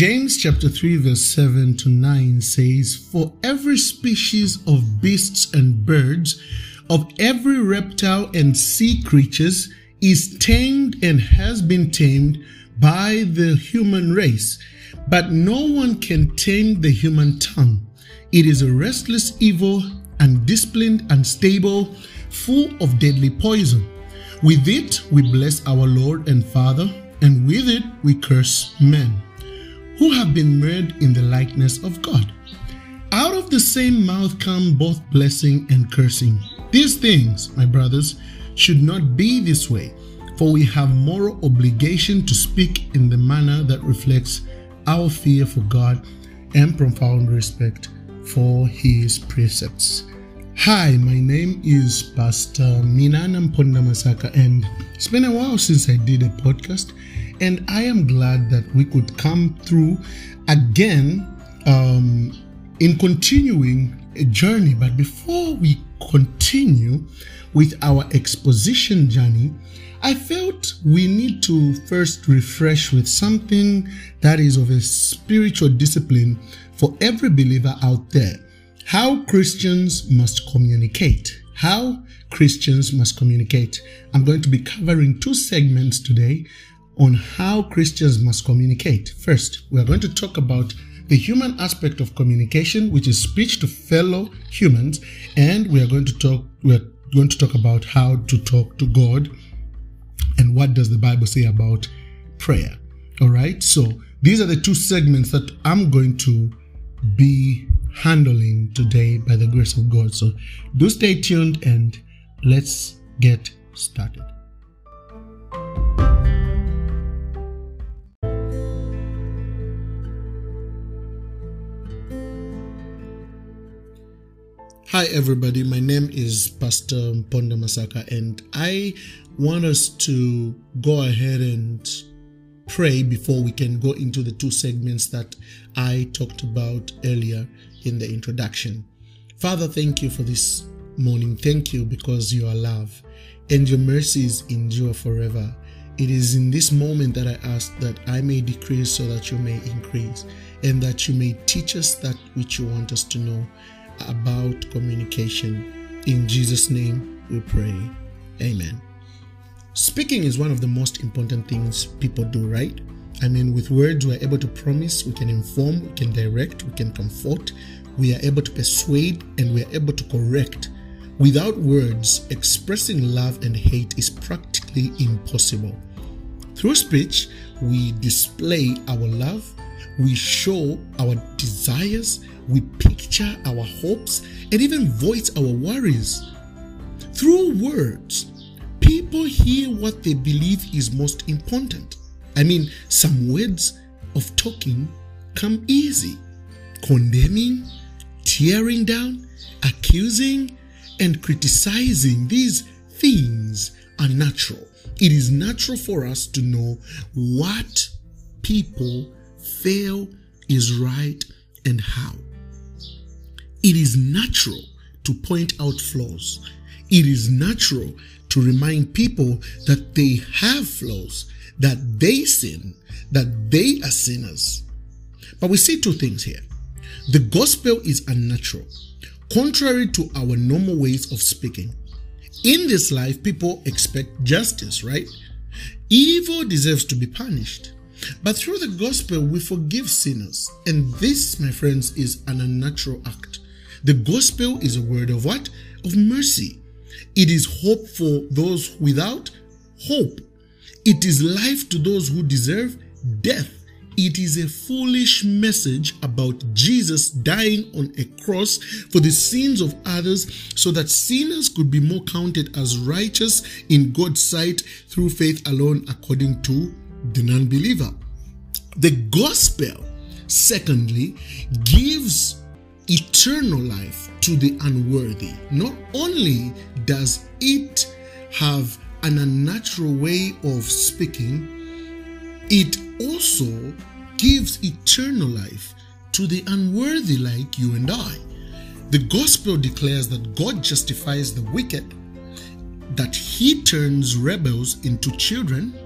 James chapter 3 verse 7 to 9 says, For every species of beasts and birds, of every reptile and sea creatures is tamed and has been tamed by the human race. But no one can tame the human tongue. It is a restless evil, undisciplined, unstable, full of deadly poison. With it we bless our Lord and Father, and with it we curse men who have been made in the likeness of God. Out of the same mouth come both blessing and cursing. These things, my brothers, should not be this way, for we have moral obligation to speak in the manner that reflects our fear for God and profound respect for His precepts. Hi, my name is Pastor Minana Mponda Masaka, and it's been a while since I did a podcast and I am glad that we could come through again um, in continuing a journey. But before we continue with our exposition journey, I felt we need to first refresh with something that is of a spiritual discipline for every believer out there. How Christians must communicate. How Christians must communicate. I'm going to be covering two segments today on how Christians must communicate. First, we are going to talk about the human aspect of communication, which is speech to fellow humans, and we are going to talk we are going to talk about how to talk to God and what does the Bible say about prayer. All right? So, these are the two segments that I'm going to be handling today by the grace of God. So, do stay tuned and let's get started. Hi, everybody. My name is Pastor Mponda Masaka, and I want us to go ahead and pray before we can go into the two segments that I talked about earlier in the introduction. Father, thank you for this morning. Thank you because you are love and your mercies endure forever. It is in this moment that I ask that I may decrease so that you may increase, and that you may teach us that which you want us to know about communication. In Jesus' name we pray. Amen. Speaking is one of the most important things people do, right? I mean, with words, we're able to promise, we can inform, we can direct, we can comfort, we are able to persuade, and we are able to correct. Without words, expressing love and hate is practically impossible. Through speech, we display our love, we show our desires, we picture our hopes, and even voice our worries. Through words, people hear what they believe is most important. I mean, some words of talking come easy condemning, tearing down, accusing, and criticizing. These things are natural. It is natural for us to know what people feel is right and how. It is natural to point out flaws. It is natural to remind people that they have flaws, that they sin, that they are sinners. But we see two things here. The gospel is unnatural, contrary to our normal ways of speaking. In this life, people expect justice, right? Evil deserves to be punished. But through the gospel, we forgive sinners. And this, my friends, is an unnatural act. The gospel is a word of what? Of mercy. It is hope for those without hope. It is life to those who deserve death. It is a foolish message about Jesus dying on a cross for the sins of others so that sinners could be more counted as righteous in God's sight through faith alone, according to the non believer. The gospel, secondly, gives eternal life to the unworthy. Not only does it have an unnatural way of speaking, it also gives eternal life to the unworthy, like you and I. The gospel declares that God justifies the wicked, that he turns rebels into children,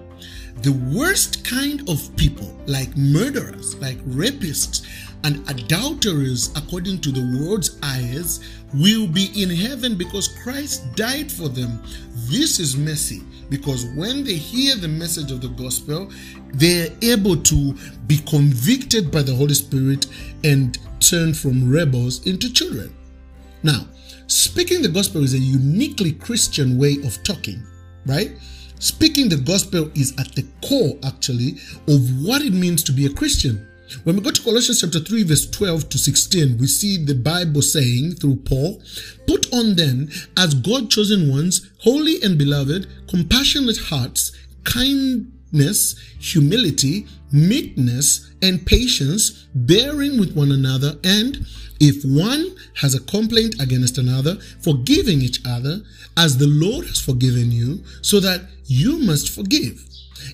the worst kind of people, like murderers, like rapists, and adulterers, according to the world's eyes, will be in heaven because Christ died for them. This is mercy because when they hear the message of the gospel, they're able to be convicted by the Holy Spirit and turn from rebels into children. Now, speaking the gospel is a uniquely Christian way of talking, right? Speaking the gospel is at the core, actually, of what it means to be a Christian. When we go to Colossians chapter 3, verse 12 to 16, we see the Bible saying through Paul, Put on then, as God chosen ones, holy and beloved, compassionate hearts, kindness, humility, meekness, and patience, bearing with one another, and if one has a complaint against another, forgiving each other, as the Lord has forgiven you, so that you must forgive.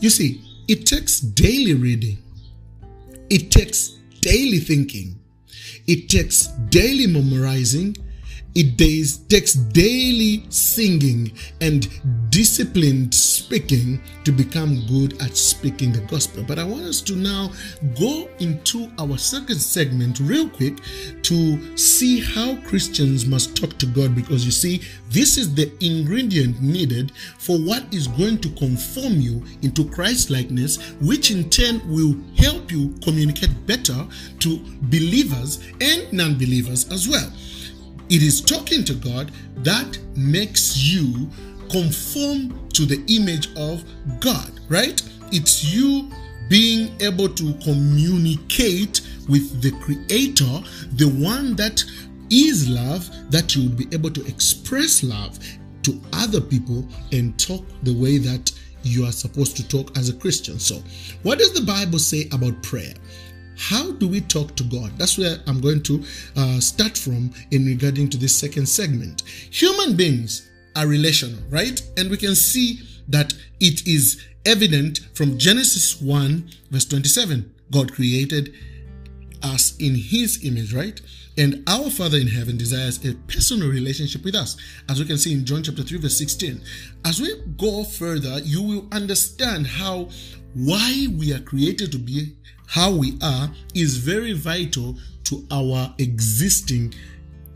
You see, it takes daily reading, it takes daily thinking, it takes daily memorizing, it days, takes daily singing and disciplined speaking to become good at speaking the gospel. But I want us to now go into our second segment real quick to see how Christians must talk to God because you see, this is the ingredient needed for what is going to conform you into Christ likeness, which in turn will help you communicate better to believers and non believers as well. It is talking to God that makes you conform to the image of God, right? It's you being able to communicate with the Creator, the one that is love, that you will be able to express love to other people and talk the way that you are supposed to talk as a Christian. So, what does the Bible say about prayer? How do we talk to God? That's where I'm going to uh, start from in regarding to this second segment. Human beings are relational, right? And we can see that it is evident from Genesis 1, verse 27. God created us in his image, right? And our Father in heaven desires a personal relationship with us, as we can see in John chapter 3, verse 16. As we go further, you will understand how why we are created to be how we are is very vital to our existing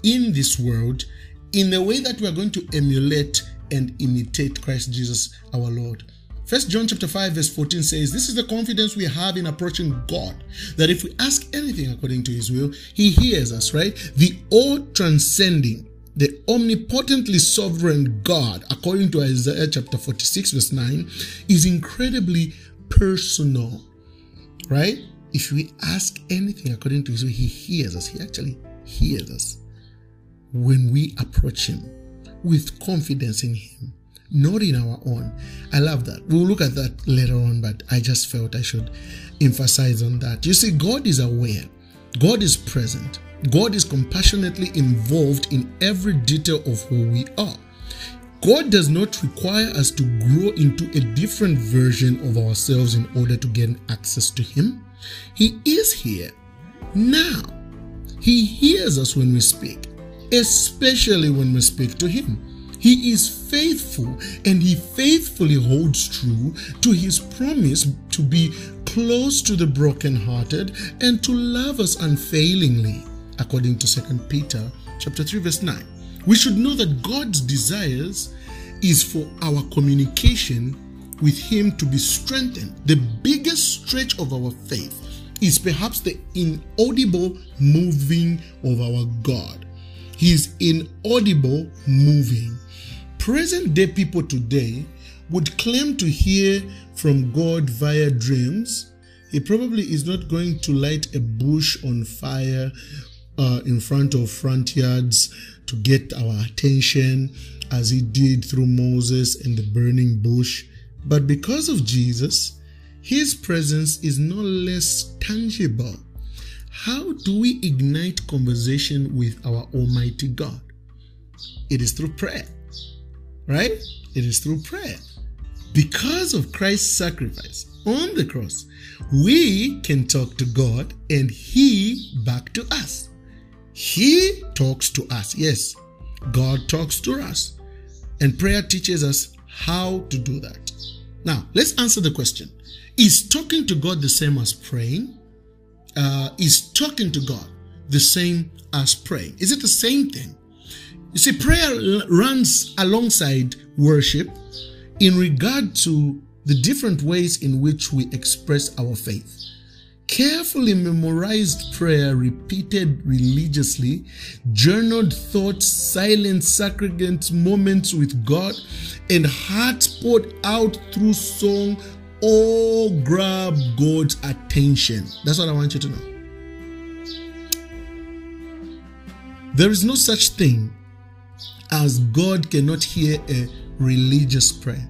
in this world in the way that we are going to emulate and imitate Christ Jesus our Lord. First John chapter 5 verse 14 says, This is the confidence we have in approaching God, that if we ask anything according to his will, he hears us, right? The all transcending, the omnipotently sovereign God, according to Isaiah chapter 46 verse 9, is incredibly personal right? If we ask anything according to his will, he hears us. He actually hears us when we approach him with confidence in him, not in our own. I love that. We'll look at that later on, but I just felt I should emphasize on that. You see, God is aware, God is present, God is compassionately involved in every detail of who we are. God does not require us to grow into a different version of ourselves in order to gain access to Him. He is here now. He hears us when we speak, especially when we speak to Him. He is faithful and He faithfully holds true to His promise to be close to the brokenhearted and to love us unfailingly, according to 2 Peter chapter 3 verse 9. We should know that God's desires is for our communication with Him to be strengthened. The biggest stretch of our faith is perhaps the inaudible moving of our God. His inaudible moving. Present day people today would claim to hear from God via dreams. He probably is not going to light a bush on fire uh, in front of front yards to get our attention as he did through Moses and the burning bush. But because of Jesus, His presence is no less tangible. How do we ignite conversation with our Almighty God? It is through prayer, right? It is through prayer. Because of Christ's sacrifice on the cross, we can talk to God and He back to us. He talks to us. Yes, God talks to us. And prayer teaches us how to do that. Now, let's answer the question Is talking to God the same as praying? Uh, is talking to God the same as praying? Is it the same thing? You see, prayer runs alongside worship in regard to the different ways in which we express our faith. Carefully memorized prayer, repeated religiously, journaled thoughts, silent, sacrament moments with God, and hearts poured out through song all grab God's attention. That's what I want you to know. There is no such thing as God cannot hear a religious prayer.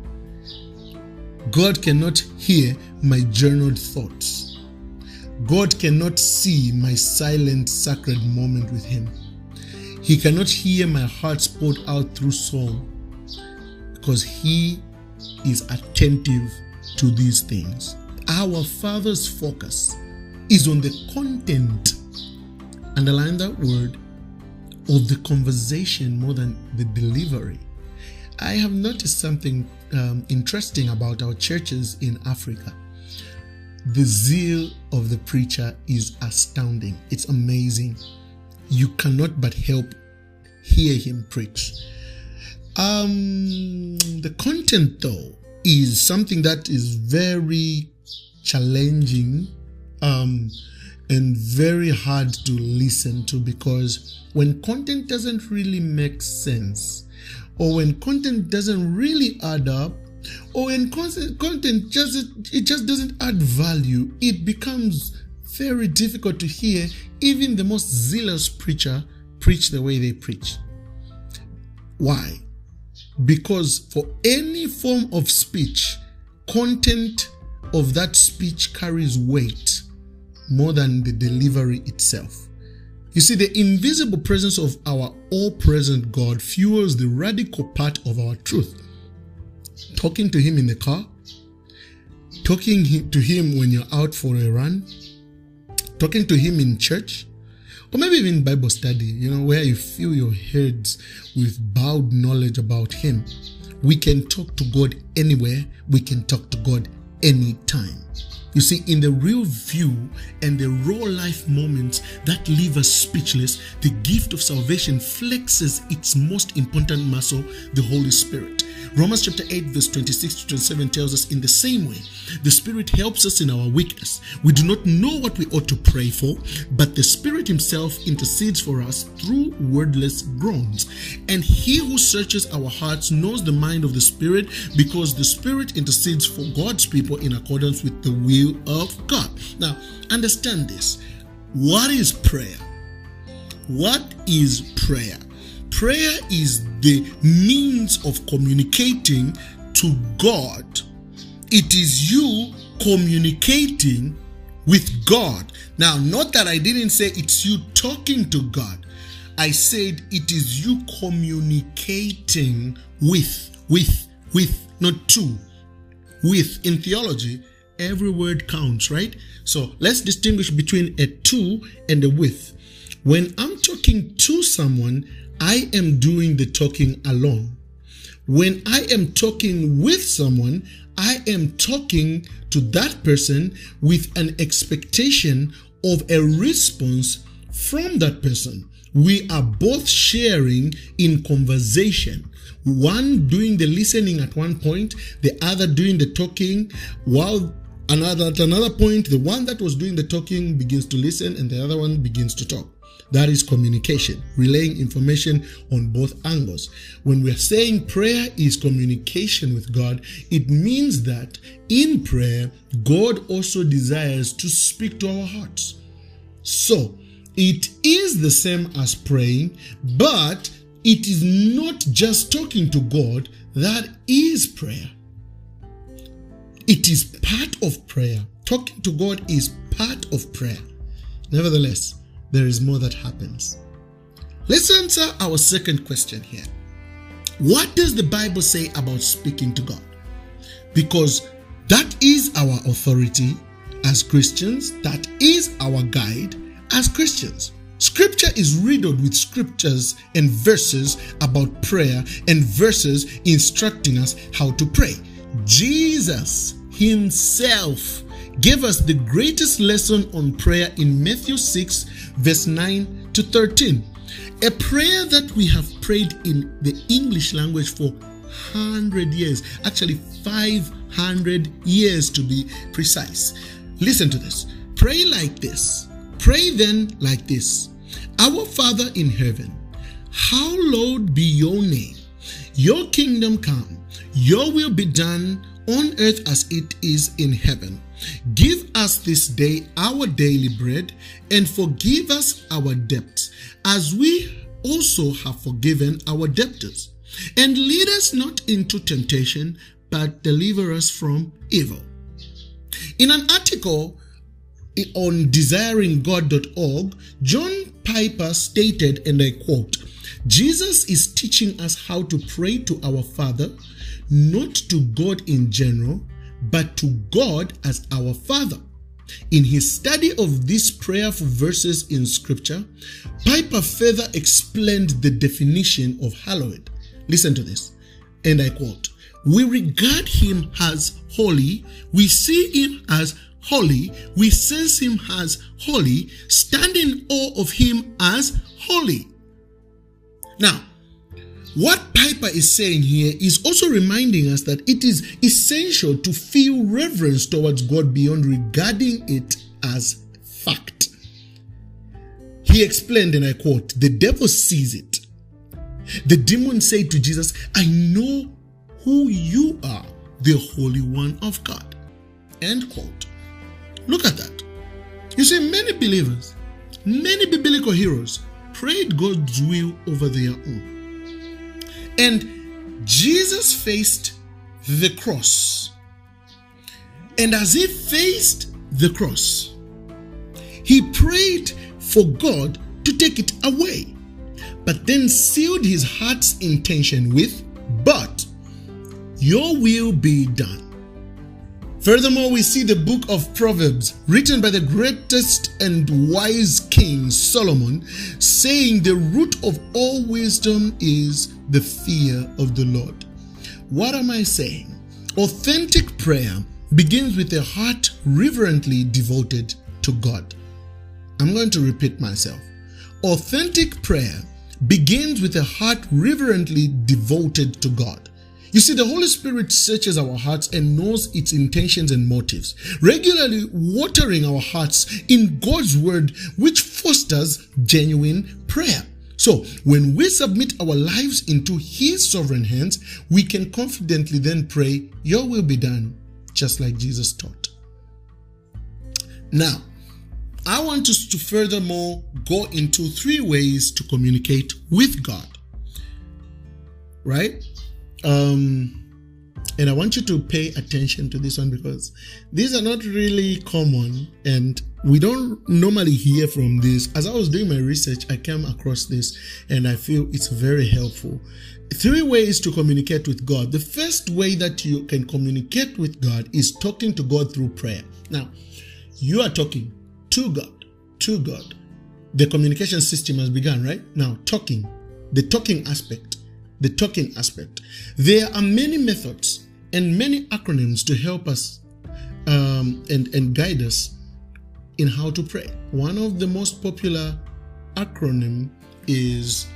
God cannot hear my journaled thoughts. God cannot see my silent, sacred moment with Him. He cannot hear my heart poured out through song because He is attentive to these things. Our Father's focus is on the content, underline that word, of the conversation more than the delivery. I have noticed something um, interesting about our churches in Africa. The zeal of the preacher is astounding. It's amazing. You cannot but help hear him preach. Um, the content, though, is something that is very challenging um, and very hard to listen to because when content doesn't really make sense, or when content doesn't really add up, or when content just it just doesn't add value, it becomes very difficult to hear even the most zealous preacher preach the way they preach. Why? Because for any form of speech, content of that speech carries weight more than the delivery itself. You see, the invisible presence of our all present God fuels the radical part of our truth. Talking to Him in the car, talking to Him when you're out for a run, talking to Him in church, or maybe even Bible study, you know, where you fill your heads with bowed knowledge about Him. We can talk to God anywhere, we can talk to God anytime. You see, in the real view and the raw life moments that leave us speechless, the gift of salvation flexes its most important muscle, the Holy Spirit. Romans chapter 8, verse 26 to 27 tells us in the same way, the Spirit helps us in our weakness. We do not know what we ought to pray for, but the Spirit Himself intercedes for us through wordless groans. And He who searches our hearts knows the mind of the Spirit because the Spirit intercedes for God's people in accordance with the will of God. Now, understand this. What is prayer? What is prayer? Prayer is the means of communicating to God. It is you communicating with God. Now, not that I didn't say it's you talking to God. I said it is you communicating with, with, with, not to. With in theology, every word counts, right? So let's distinguish between a to and a with. When I'm talking to someone, I am doing the talking alone. When I am talking with someone, I am talking to that person with an expectation of a response from that person. We are both sharing in conversation. One doing the listening at one point, the other doing the talking, while another at another point, the one that was doing the talking begins to listen and the other one begins to talk. That is communication, relaying information on both angles. When we're saying prayer is communication with God, it means that in prayer, God also desires to speak to our hearts. So, it is the same as praying, but it is not just talking to God, that is prayer. It is part of prayer. Talking to God is part of prayer. Nevertheless, there is more that happens. Let's answer our second question here. What does the Bible say about speaking to God? Because that is our authority as Christians, that is our guide as Christians. Scripture is riddled with scriptures and verses about prayer and verses instructing us how to pray. Jesus Himself gave us the greatest lesson on prayer in Matthew 6, verse 9 to 13. A prayer that we have prayed in the English language for 100 years, actually 500 years to be precise. Listen to this. Pray like this. Pray then like this Our Father in heaven, hallowed be your name. Your kingdom come, your will be done on earth as it is in heaven. Give us this day our daily bread and forgive us our debts as we also have forgiven our debtors. And lead us not into temptation, but deliver us from evil. In an article on desiringgod.org, John Piper stated, and I quote, Jesus is teaching us how to pray to our Father, not to God in general, but to God as our Father. In his study of these prayerful verses in Scripture, Piper further explained the definition of hallowed. Listen to this, and I quote We regard him as holy, we see him as holy, we sense him as holy, stand in awe of him as holy. Now, what Piper is saying here is also reminding us that it is essential to feel reverence towards God beyond regarding it as fact. He explained, and I quote, the devil sees it. The demon said to Jesus, I know who you are, the Holy One of God. End quote. Look at that. You see, many believers, many biblical heroes prayed God's will over their own. And Jesus faced the cross. And as he faced the cross, he prayed for God to take it away, but then sealed his heart's intention with, But your will be done. Furthermore, we see the book of Proverbs, written by the greatest and wise king Solomon, saying the root of all wisdom is the fear of the Lord. What am I saying? Authentic prayer begins with a heart reverently devoted to God. I'm going to repeat myself. Authentic prayer begins with a heart reverently devoted to God. You see, the Holy Spirit searches our hearts and knows its intentions and motives, regularly watering our hearts in God's word, which fosters genuine prayer. So, when we submit our lives into His sovereign hands, we can confidently then pray, Your will be done, just like Jesus taught. Now, I want us to furthermore go into three ways to communicate with God. Right? Um, and I want you to pay attention to this one because these are not really common and we don't normally hear from this. As I was doing my research, I came across this and I feel it's very helpful. Three ways to communicate with God. The first way that you can communicate with God is talking to God through prayer. Now, you are talking to God, to God. The communication system has begun, right? Now, talking, the talking aspect the talking aspect. There are many methods and many acronyms to help us um, and, and guide us in how to pray. One of the most popular acronym is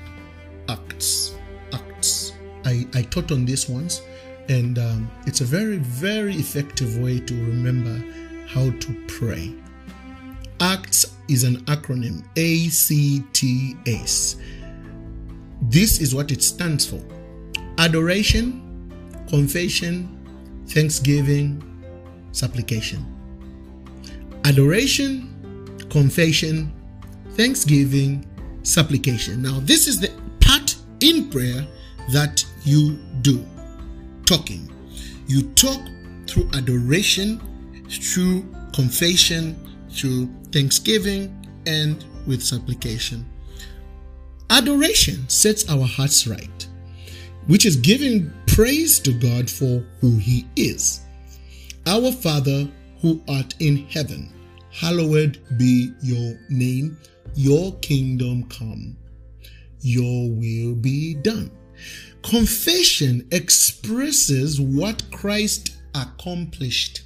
ACTS. ACTS. I, I taught on this once, and um, it's a very, very effective way to remember how to pray. ACTS is an acronym A C T S. This is what it stands for adoration, confession, thanksgiving, supplication. Adoration, confession, thanksgiving, supplication. Now, this is the part in prayer that you do talking. You talk through adoration, through confession, through thanksgiving, and with supplication. Adoration sets our hearts right, which is giving praise to God for who He is. Our Father who art in heaven, hallowed be your name, your kingdom come, your will be done. Confession expresses what Christ accomplished.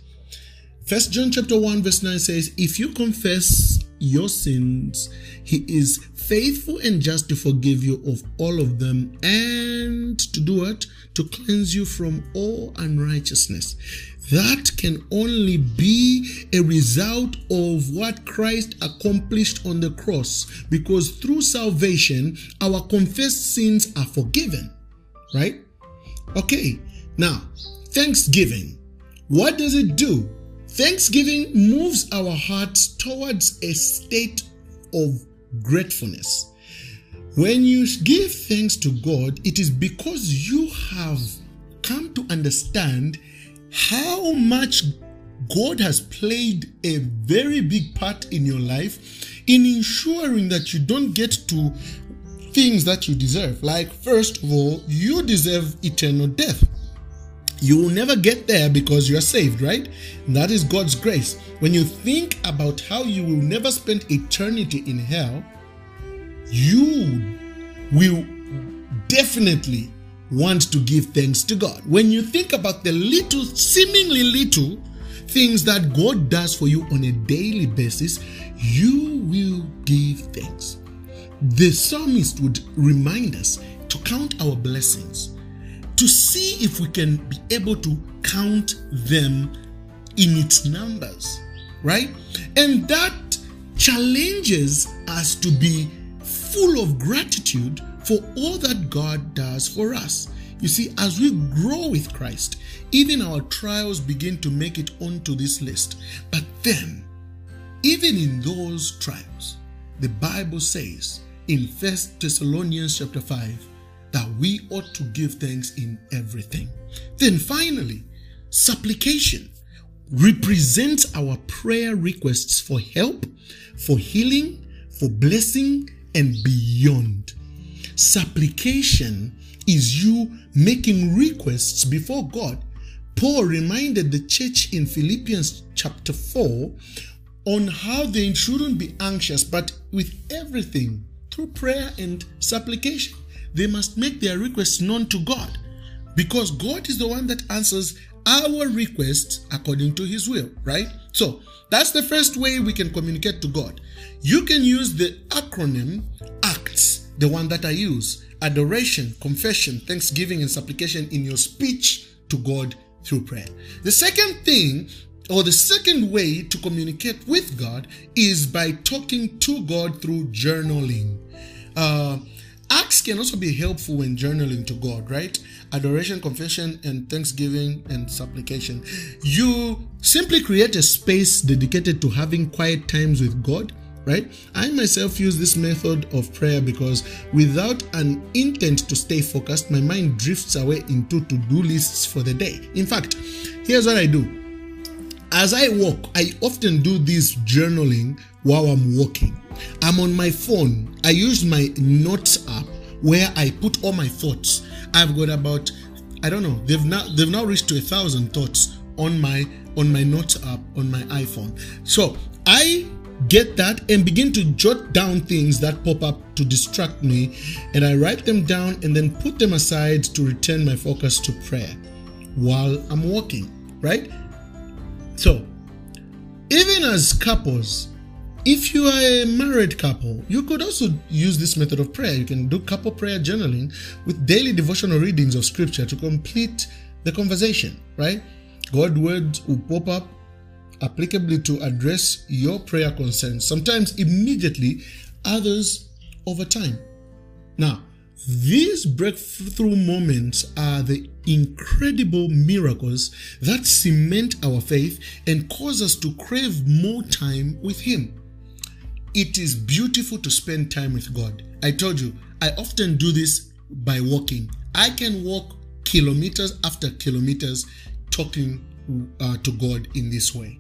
First John chapter 1 verse 9 says, If you confess your sins, he is faithful and just to forgive you of all of them and to do it, to cleanse you from all unrighteousness. That can only be a result of what Christ accomplished on the cross because through salvation, our confessed sins are forgiven right? Okay, now, Thanksgiving. What does it do? Thanksgiving moves our hearts towards a state of gratefulness. When you give thanks to God, it is because you have come to understand how much God has played a very big part in your life in ensuring that you don't get to things that you deserve. Like, first of all, you deserve eternal death. You will never get there because you are saved, right? That is God's grace. When you think about how you will never spend eternity in hell, you will definitely want to give thanks to God. When you think about the little, seemingly little things that God does for you on a daily basis, you will give thanks. The psalmist would remind us to count our blessings, to see if we can be able to count them in its numbers, right? And that challenges us to be full of gratitude for all that God does for us. You see, as we grow with Christ, even our trials begin to make it onto this list. But then, even in those trials, the Bible says in First Thessalonians chapter 5 that we ought to give thanks in everything. Then finally, supplication represents our prayer requests for help, for healing, for blessing, and beyond. Supplication is you making requests before God. Paul reminded the church in Philippians chapter 4 on how they shouldn't be anxious, but with everything through prayer and supplication. They must make their requests known to God because God is the one that answers our requests according to his will, right? So that's the first way we can communicate to God. You can use the acronym ACTS, the one that I use adoration, confession, thanksgiving, and supplication in your speech to God through prayer. The second thing or the second way to communicate with God is by talking to God through journaling. Uh, acts can also be helpful when journaling to God, right? Adoration, confession, and thanksgiving and supplication. You simply create a space dedicated to having quiet times with God right? I myself use this method of prayer because without an intent to stay focused, my mind drifts away into to do lists for the day. In fact, here's what I do as I walk, I often do this journaling while I'm walking. I'm on my phone. I use my notes app where I put all my thoughts. I've got about I don't know. They've now they've now reached to a thousand thoughts on my on my notes app on my iPhone. So I get that and begin to jot down things that pop up to distract me and I write them down and then put them aside to return my focus to prayer while I'm walking, right? So, even as couples, if you are a married couple, you could also use this method of prayer. You can do couple prayer journaling with daily devotional readings of scripture to complete the conversation, right? God words will pop up applicably to address your prayer concerns, sometimes immediately, others over time. Now, these breakthrough moments are the incredible miracles that cement our faith and cause us to crave more time with Him. It is beautiful to spend time with God. I told you, I often do this by walking. I can walk kilometers after kilometers talking uh, to God in this way.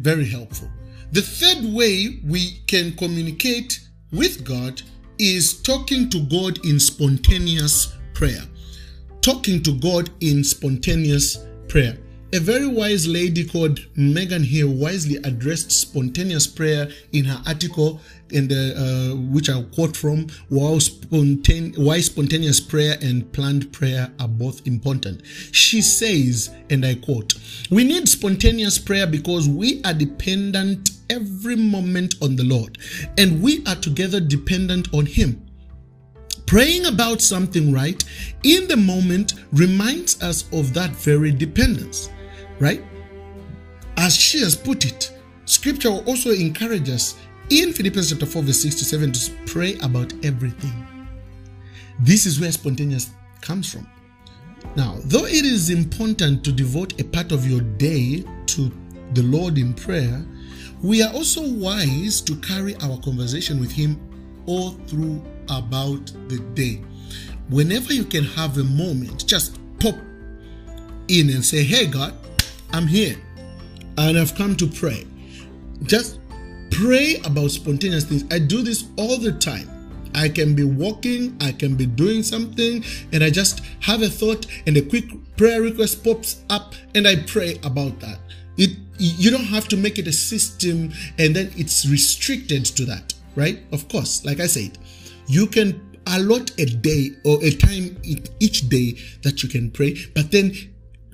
Very helpful. The third way we can communicate with God is talking to God in spontaneous prayer. Talking to God in spontaneous prayer. A very wise lady called Megan Hill wisely addressed spontaneous prayer in her article, in the uh, which I'll quote from, why, why spontaneous prayer and planned prayer are both important. She says, and I quote, "We need spontaneous prayer because we are dependent every moment on the Lord, and we are together dependent on Him." Praying about something right in the moment reminds us of that very dependence right? As she has put it, scripture will also encourage us in Philippians chapter 4, verse 6 to 7 to pray about everything. This is where spontaneous comes from. Now, though it is important to devote a part of your day to the Lord in prayer, we are also wise to carry our conversation with Him all through about the day. Whenever you can have a moment, just pop in and say, Hey, God, I'm here and I've come to pray. Just pray about spontaneous things. I do this all the time. I can be walking, I can be doing something, and I just have a thought, and a quick prayer request pops up, and I pray about that. It you don't have to make it a system and then it's restricted to that, right? Of course, like I said, you can allot a day or a time each day that you can pray, but then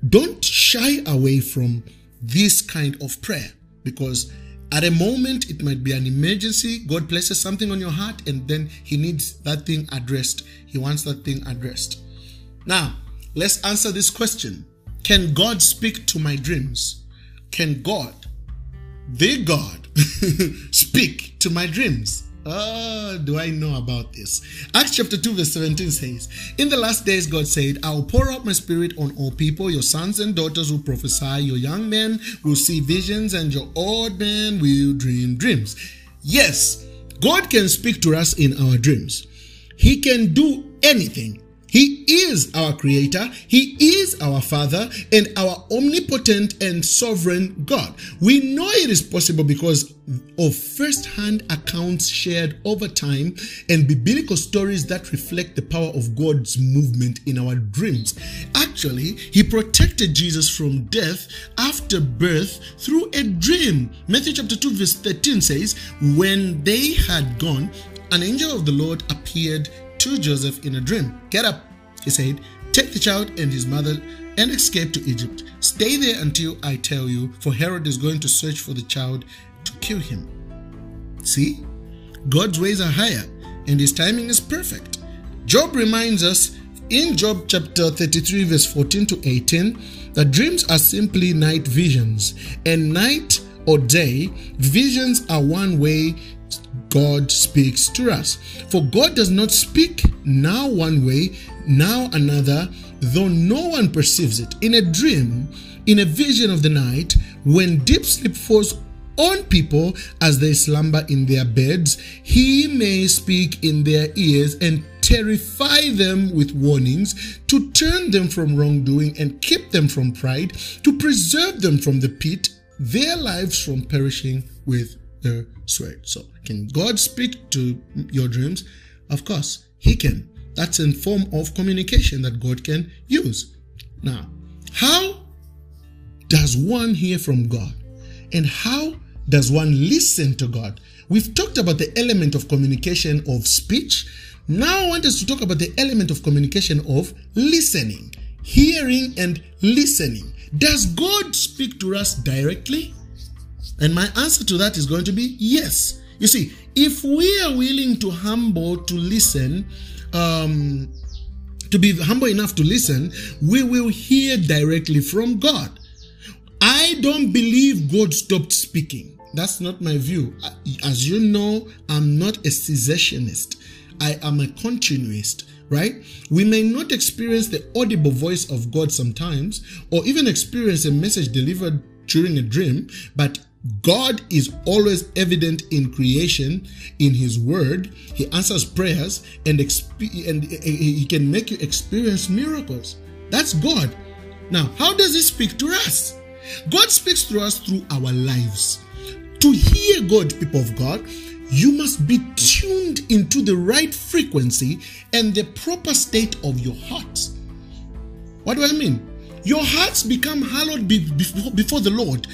don't shy away from this kind of prayer because at a moment it might be an emergency. God places something on your heart and then He needs that thing addressed. He wants that thing addressed. Now, let's answer this question Can God speak to my dreams? Can God, the God, speak to my dreams? Oh, do I know about this? Acts chapter 2, verse 17 says, In the last days, God said, I will pour out my spirit on all people. Your sons and daughters will prophesy, your young men will see visions, and your old men will dream dreams. Yes, God can speak to us in our dreams. He can do anything he is our creator, He is our Father, and our omnipotent and sovereign God. We know it is possible because of first hand accounts shared over time and biblical stories that reflect the power of God's movement in our dreams. Actually, He protected Jesus from death after birth through a dream. Matthew chapter 2, verse 13 says, When they had gone, an angel of the Lord appeared to Joseph in a dream. Get up, he said, take the child and his mother and escape to Egypt. Stay there until I tell you, for Herod is going to search for the child to kill him. See, God's ways are higher and his timing is perfect. Job reminds us in Job chapter 33, verse 14 to 18, that dreams are simply night visions, and night or day visions are one way God speaks to us. For God does not speak now one way, now another, though no one perceives it. In a dream, in a vision of the night, when deep sleep falls on people as they slumber in their beds, he may speak in their ears and terrify them with warnings, to turn them from wrongdoing and keep them from pride, to preserve them from the pit, their lives from perishing with the sword. So, can God speak to your dreams? Of course, He can. That's a form of communication that God can use. Now, how does one hear from God? And how does one listen to God? We've talked about the element of communication of speech. Now I want us to talk about the element of communication of listening, hearing and listening. Does God speak to us directly? And my answer to that is going to be yes. You see, if we are willing to humble to listen, um, to be humble enough to listen, we will hear directly from God. I don't believe God stopped speaking. That's not my view. As you know, I'm not a cessationist. I am a continuist, right? We may not experience the audible voice of God sometimes, or even experience a message delivered during a dream, but God is always evident in creation, in His Word. He answers prayers and, exp- and He can make you experience miracles. That's God. Now, how does He speak to us? God speaks to us through our lives. To hear God, people of God, you must be tuned into the right frequency and the proper state of your heart. What do I mean? Your hearts become hallowed before the Lord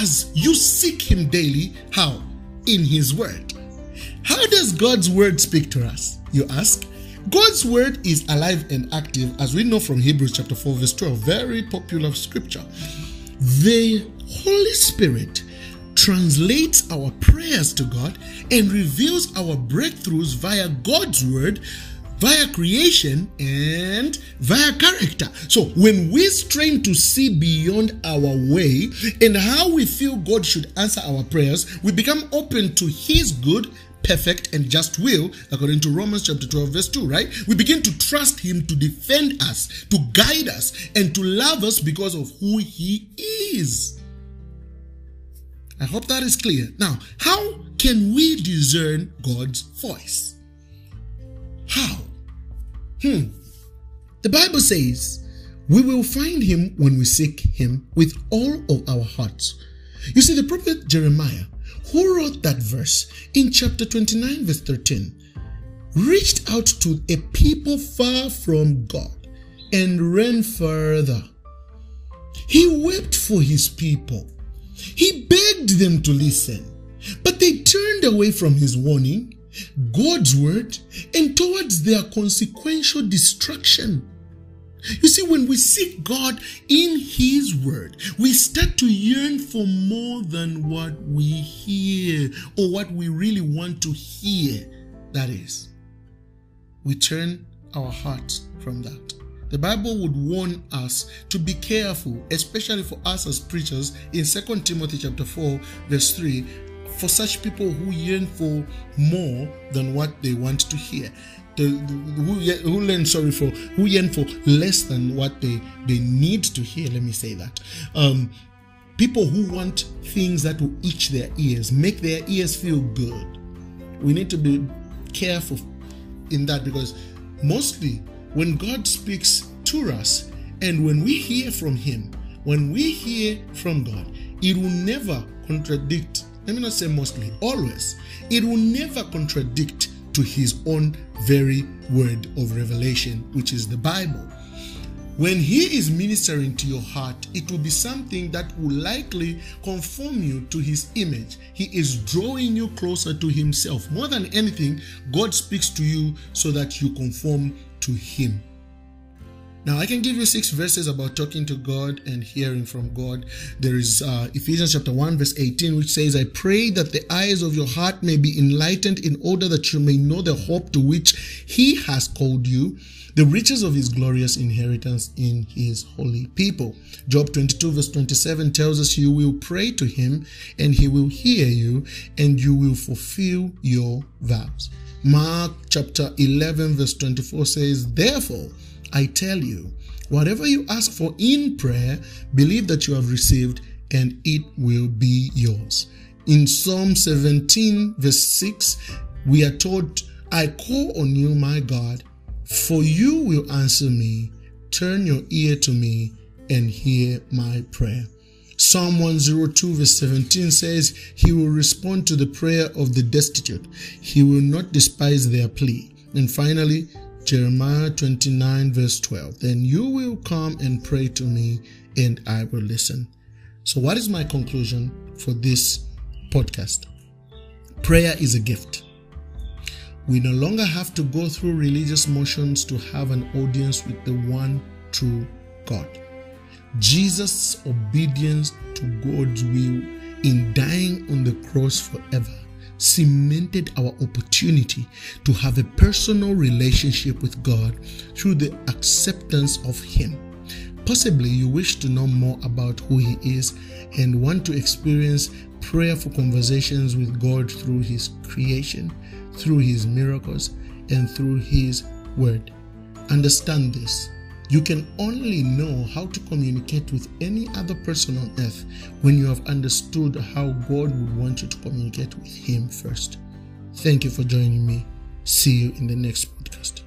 as you seek Him daily. How? In His Word. How does God's Word speak to us? You ask. God's Word is alive and active, as we know from Hebrews chapter 4, verse 12, very popular scripture. The Holy Spirit translates our prayers to God and reveals our breakthroughs via God's Word via creation and via character. So when we strain to see beyond our way and how we feel God should answer our prayers, we become open to His good, perfect, and just will, according to Romans chapter 12, verse 2, right? We begin to trust Him to defend us, to guide us, and to love us because of who He is. I hope that is clear. Now, how can we discern God's voice? How? Hmm. The Bible says, we will find him when we seek him with all of our hearts. You see, the prophet Jeremiah, who wrote that verse in chapter 29, verse 13, reached out to a people far from God and ran further. He wept for his people. He begged them to listen, but they turned away from his warning God's word and towards their consequential destruction. You see, when we seek God in His Word, we start to yearn for more than what we hear or what we really want to hear. That is, we turn our hearts from that. The Bible would warn us to be careful, especially for us as preachers in 2 Timothy chapter 4, verse 3, for such people who yearn for more than what they want to hear. The, who, who learn sorry for who yearn for less than what they they need to hear let me say that um, people who want things that will itch their ears make their ears feel good we need to be careful in that because mostly when god speaks to us and when we hear from him when we hear from god it will never contradict let me not say mostly, always, it will never contradict to his own very word of revelation, which is the Bible. When he is ministering to your heart, it will be something that will likely conform you to his image. He is drawing you closer to himself. More than anything, God speaks to you so that you conform to him. Now, I can give you six verses about talking to God and hearing from God. There is uh, Ephesians chapter 1, verse 18, which says, I pray that the eyes of your heart may be enlightened in order that you may know the hope to which He has called you, the riches of His glorious inheritance in His holy people. Job 22, verse 27 tells us, You will pray to Him, and He will hear you, and you will fulfill your vows. Mark chapter 11, verse 24 says, Therefore, I tell you, whatever you ask for in prayer, believe that you have received and it will be yours. In Psalm 17, verse 6, we are told, I call on you, my God, for you will answer me. Turn your ear to me and hear my prayer. Psalm 102, verse 17 says, He will respond to the prayer of the destitute. He will not despise their plea. And finally, Jeremiah 29, verse 12. Then you will come and pray to me, and I will listen. So, what is my conclusion for this podcast? Prayer is a gift. We no longer have to go through religious motions to have an audience with the one true God. Jesus' obedience to God's will in dying on the cross forever cemented our opportunity to have a personal relationship with God through the acceptance of Him. Possibly you wish to know more about who He is and want to experience prayerful conversations with God through His creation, through His miracles, and through His Word. Understand this you can only know how to communicate with any other person on earth when you have understood how God would want you to communicate with Him first. Thank you for joining me. See you in the next podcast.